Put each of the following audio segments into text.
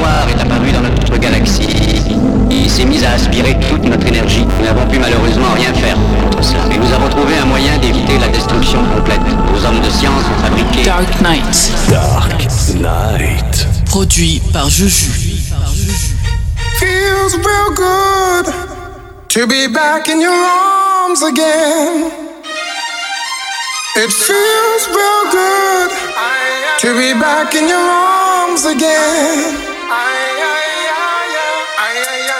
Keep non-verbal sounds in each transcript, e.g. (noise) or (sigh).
noir est apparu dans notre galaxie. Il s'est mis à aspirer toute notre énergie. Nous n'avons pu malheureusement rien faire contre cela. Mais nous avons trouvé un moyen d'éviter la destruction complète. Nos hommes de science ont fabriqué... Dark Knight. Dark Knight. Produit par Juju. Feels real good to be back in your arms again. It feels real good to be back in your arms again. ay, ay, ay, ay, ay,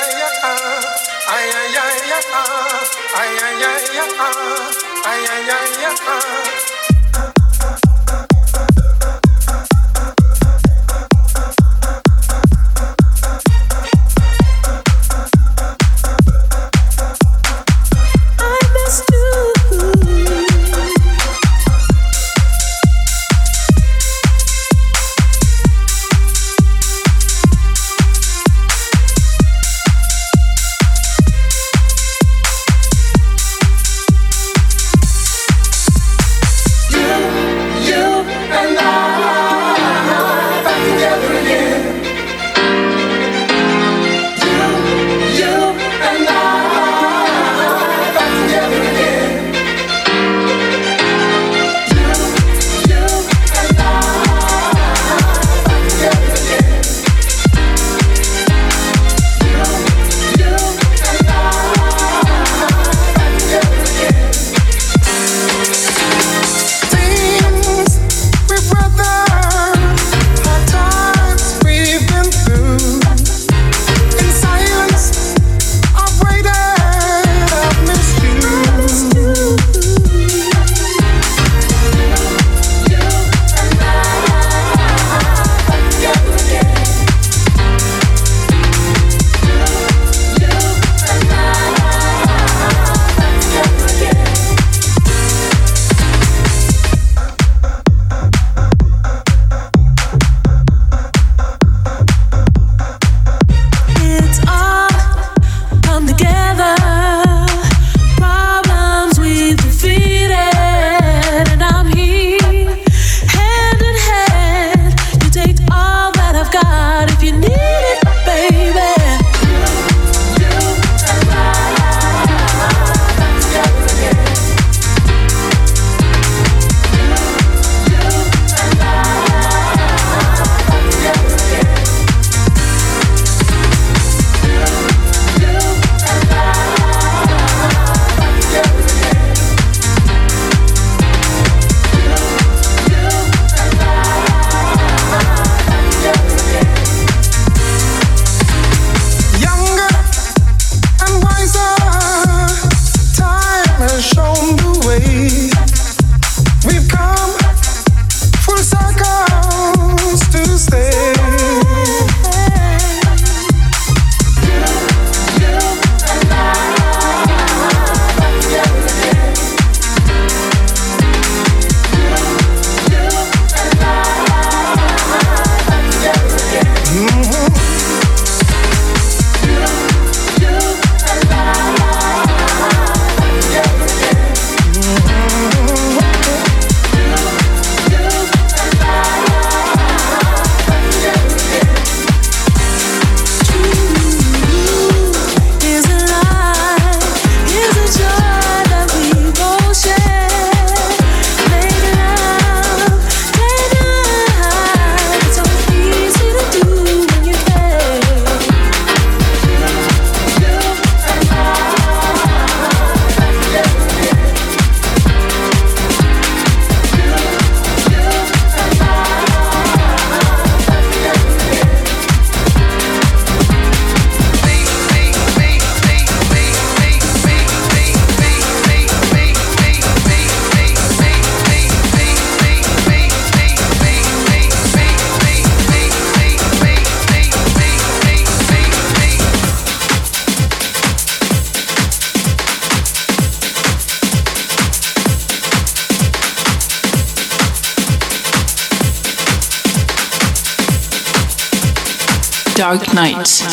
Dark Knight.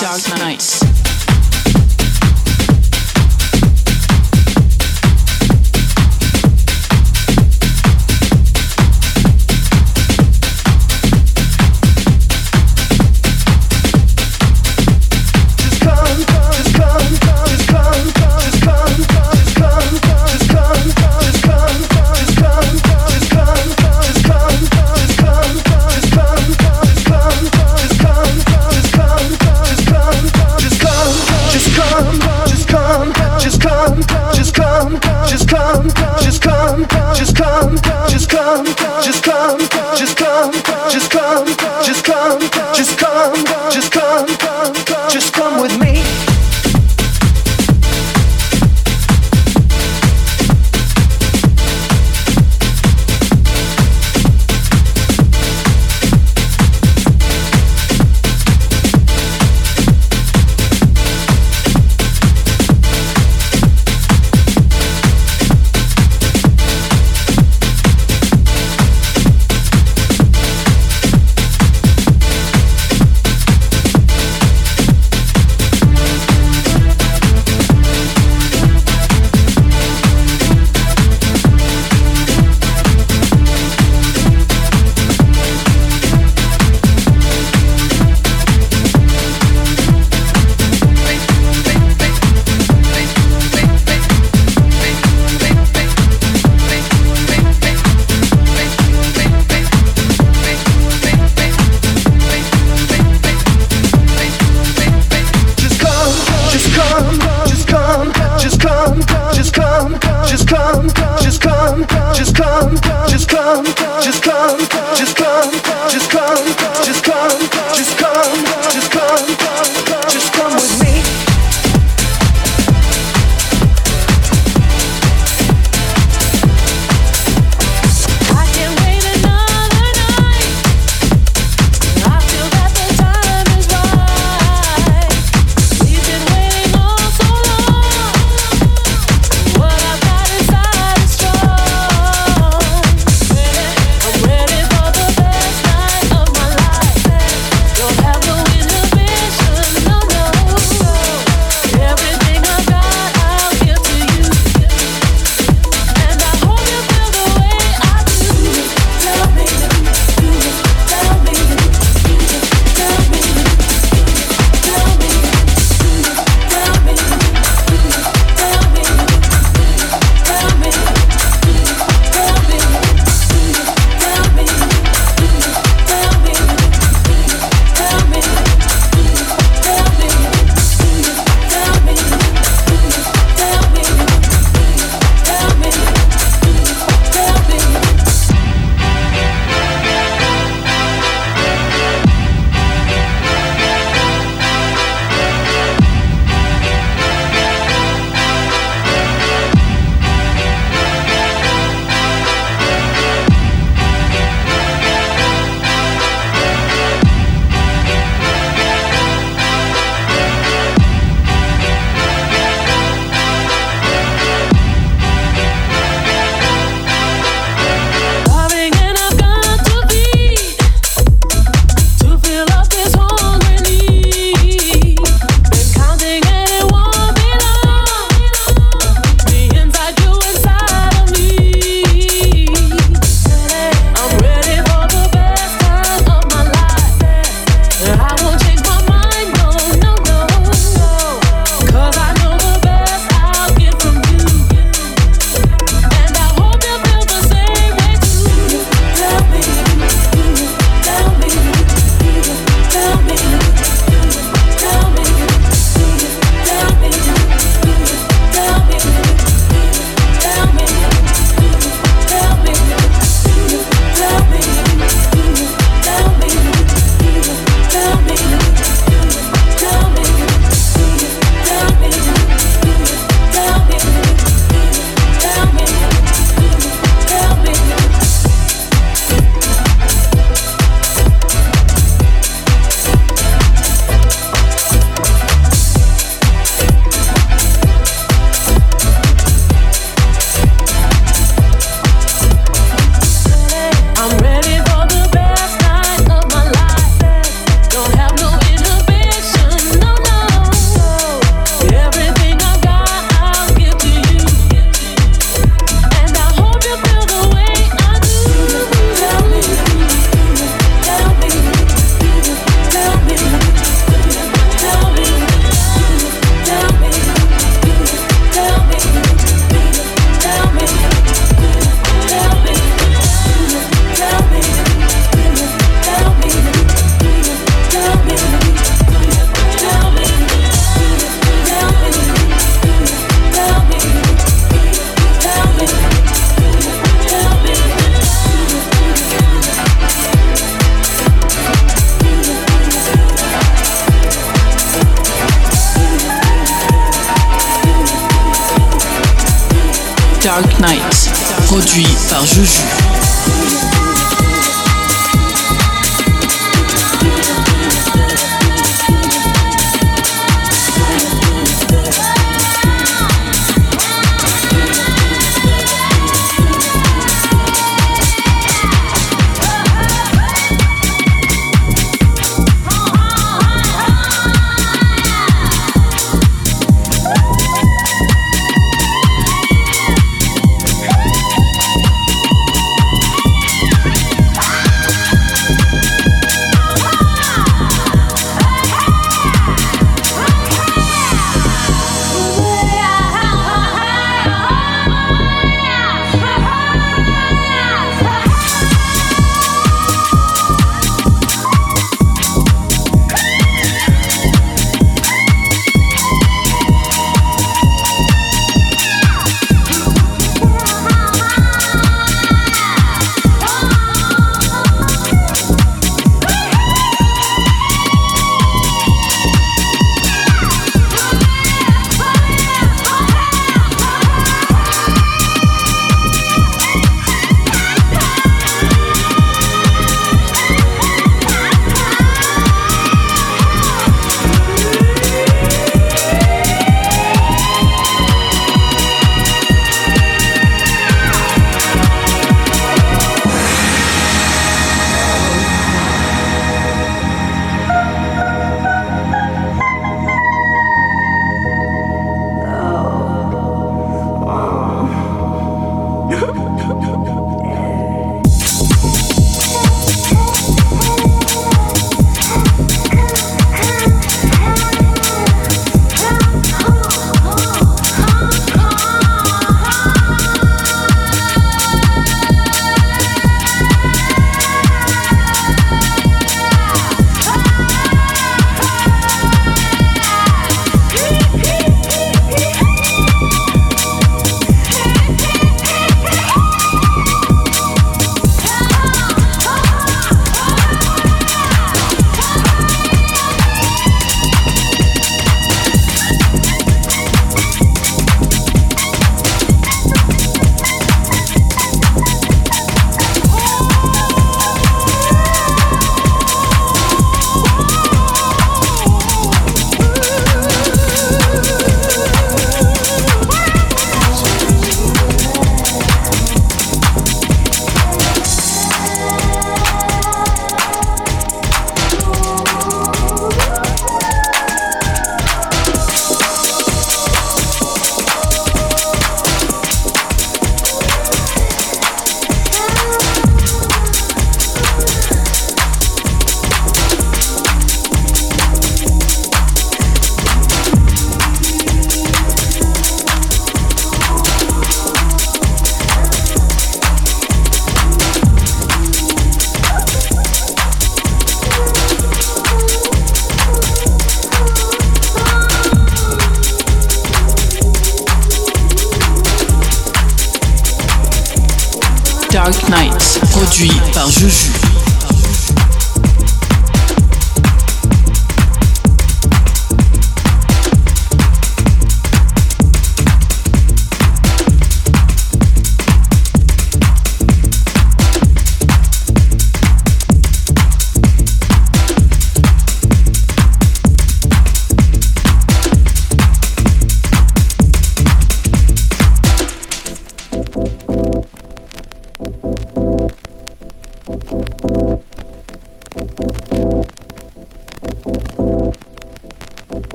Dark Knight.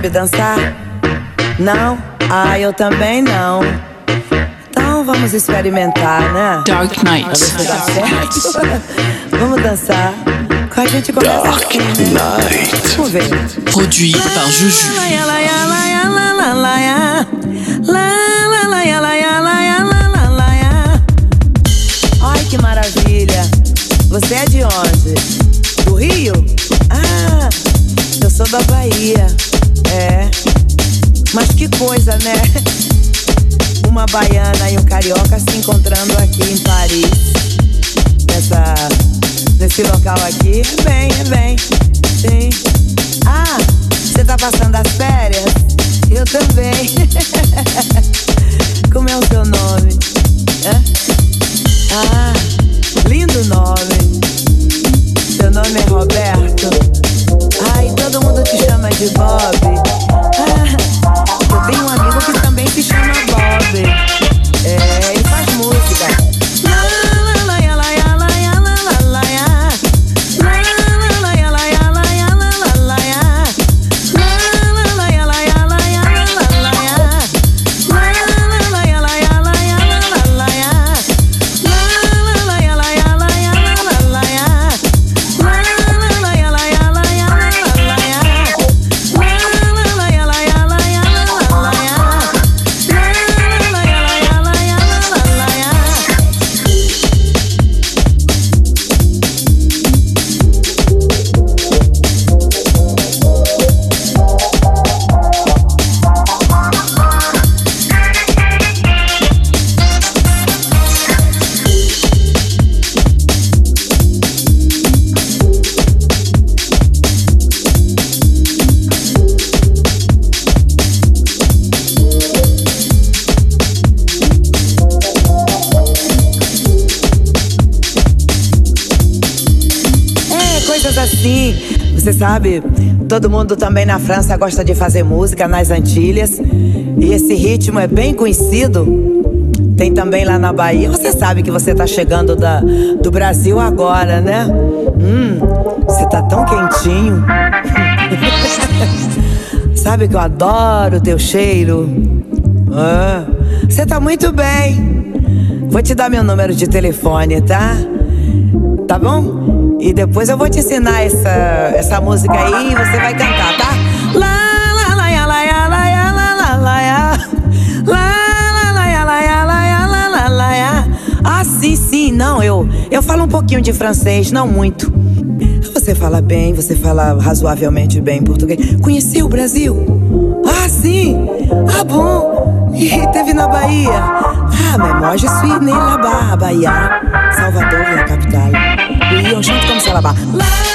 Sabe dançar? Não? Ah, eu também não. Então vamos experimentar, né? Dark Knight. vamos (laughs) dançar. Com a gente começa Dark assim, né? Knight. Vamos ver. Produit par Juju. Ai, que maravilha. Você é de onde? Do Rio? Ah, eu sou da Bahia. É. Mas que coisa, né? Uma baiana e um carioca se encontrando aqui em Paris. Nessa, nesse local aqui. Bem, bem. Sim. Ah, você tá passando as férias? Eu também. (laughs) Como é o seu nome? Hã? Ah, lindo nome. Seu nome é Roberto. Ai, todo mundo te chama de Bob. Ah, (laughs) eu tenho um amigo que também se chama Bob. É, todo mundo também na França gosta de fazer música nas Antilhas. E esse ritmo é bem conhecido. Tem também lá na Bahia. Você sabe que você tá chegando da, do Brasil agora, né? Hum, você tá tão quentinho. (laughs) sabe que eu adoro o teu cheiro. Ah, você tá muito bem. Vou te dar meu número de telefone, tá? Tá bom? E depois eu vou te ensinar essa, essa música aí e você vai cantar, tá? Lá. Ah, sim, sim, não, eu, eu falo um pouquinho de francês, não muito. Você fala bem, você fala razoavelmente bem português. Conheceu o Brasil? Ah, sim! Ah, bom! E teve na Bahia? Ah, mais moi je suis né là-bas, Bahia. Salvador, la capitale. Oui, 来吧。来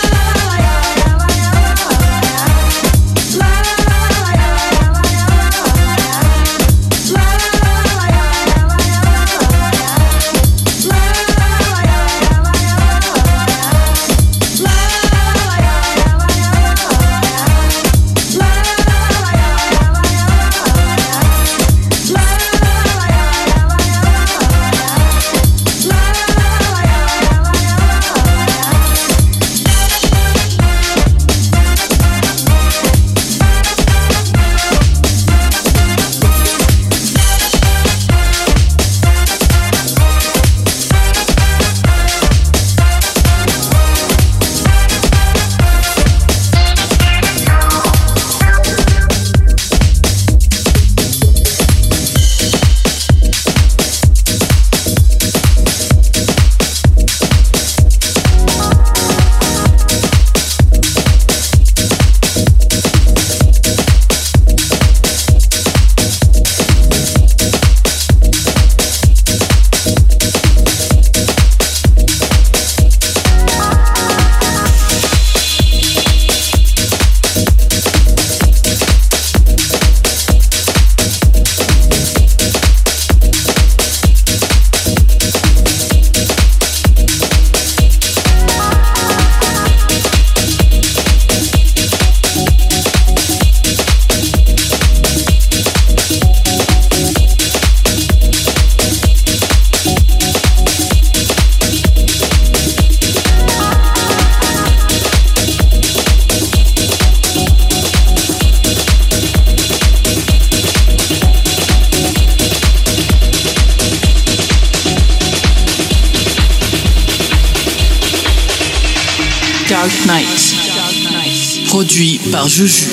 Dark Knight. Produit par Juju.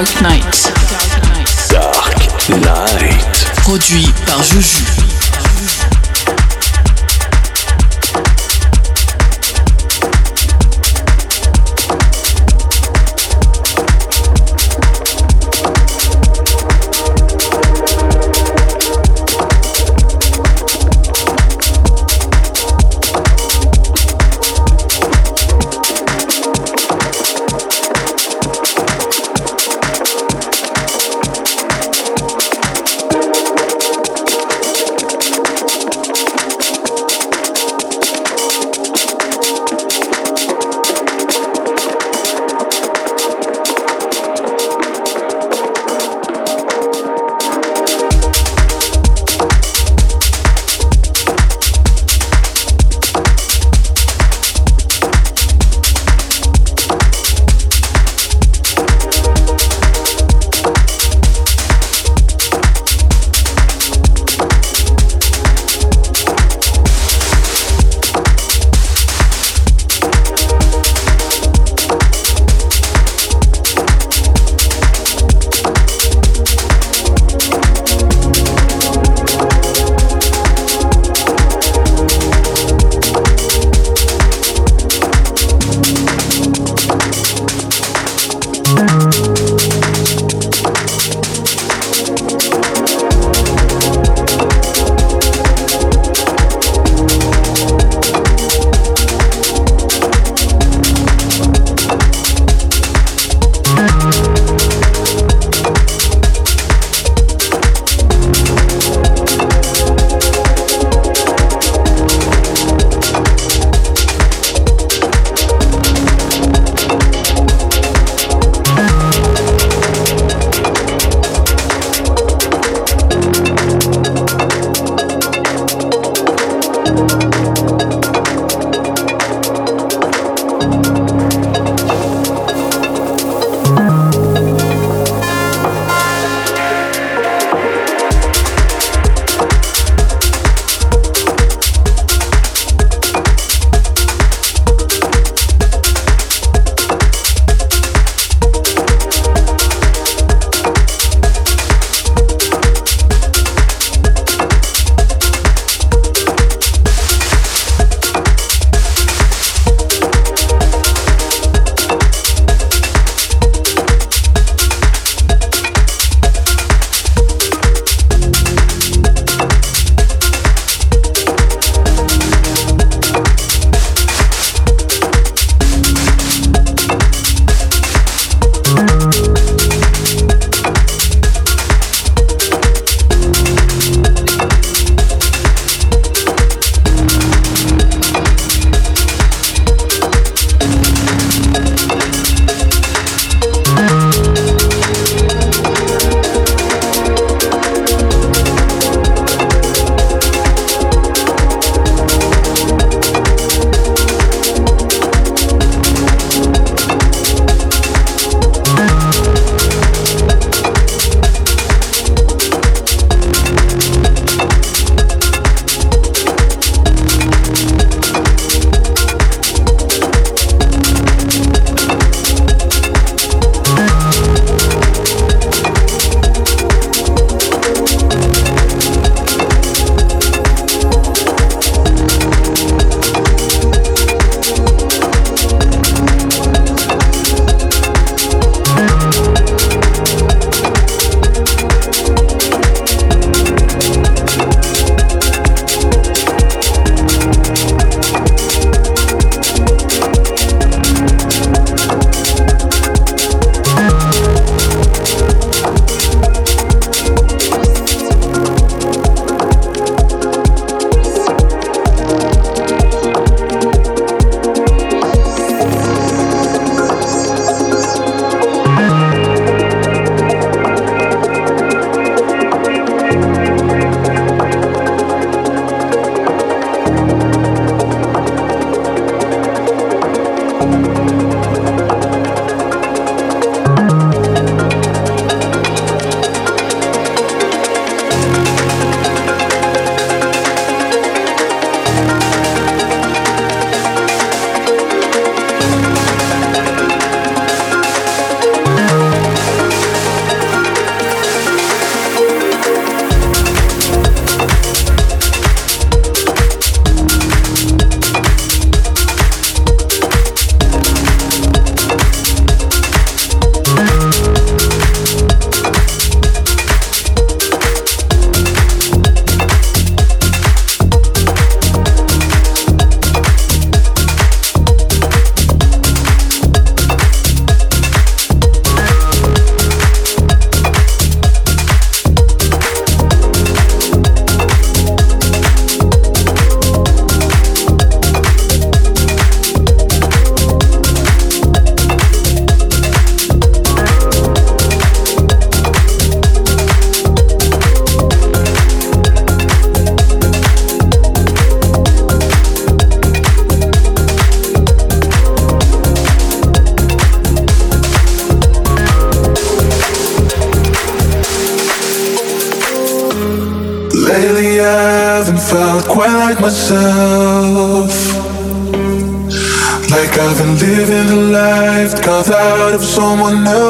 Dark Knight. Dark Knight. Produit par Juju. someone else.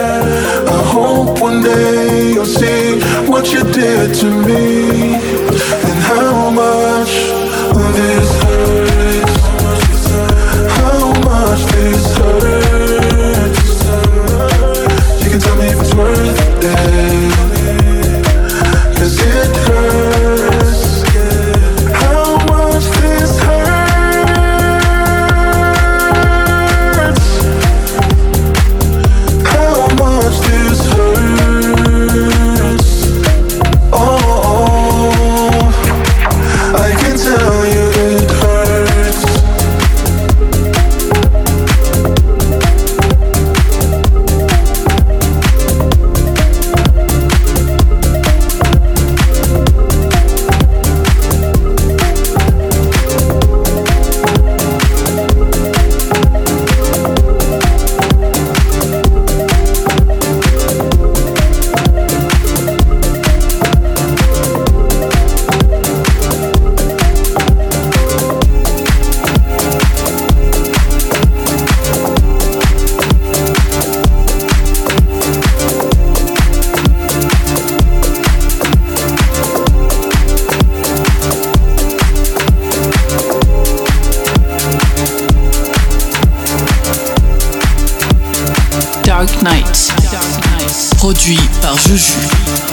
hope one day you'll see what you did to me and how much this hurts. How much this hurts. You can tell me if it's worth it. Dark Knights, produit par Juju.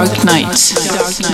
Dark Night. Dark Night.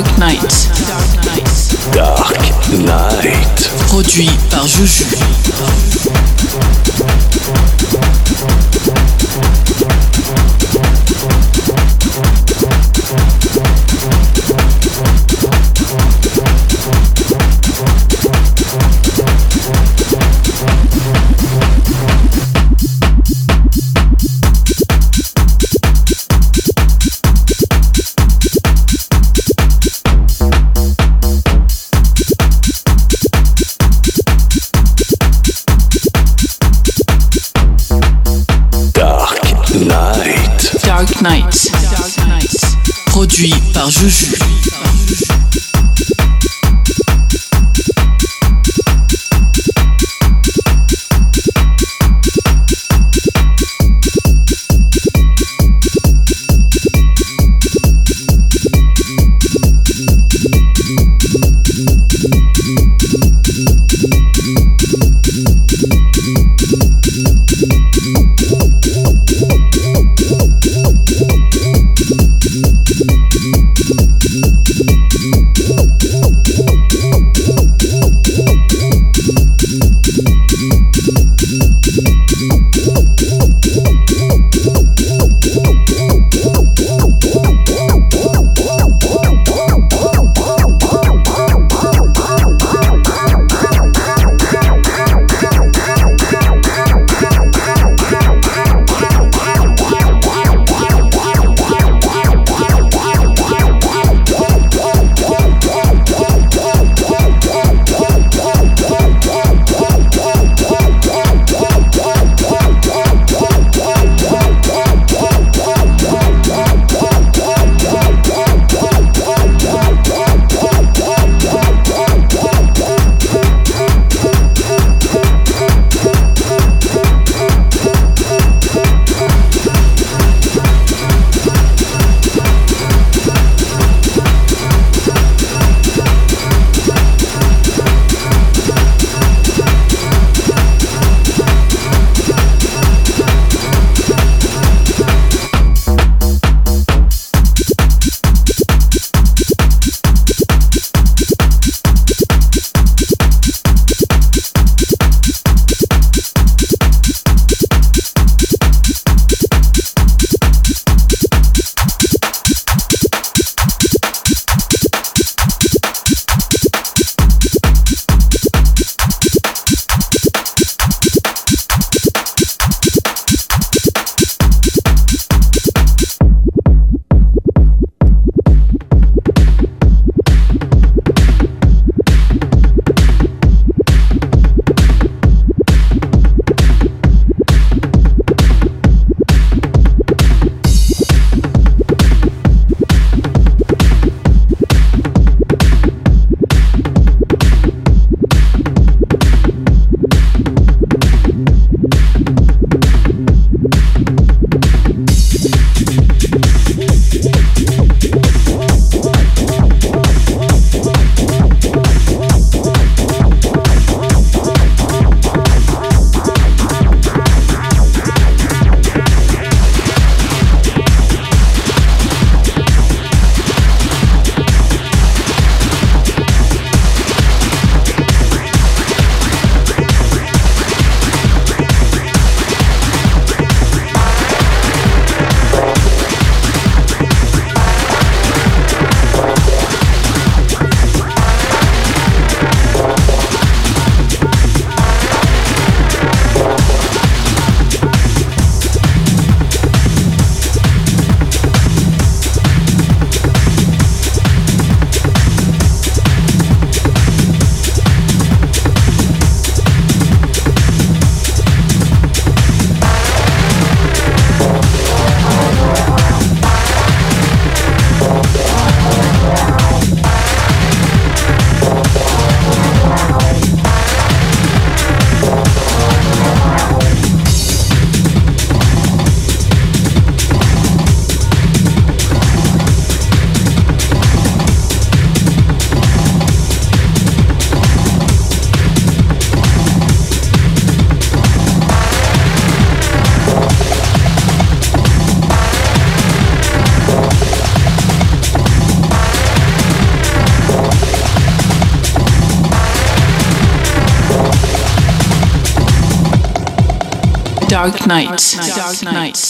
Dark Knight. Dark Knight. Produit par Juju. Dark Knight. Dark Knight.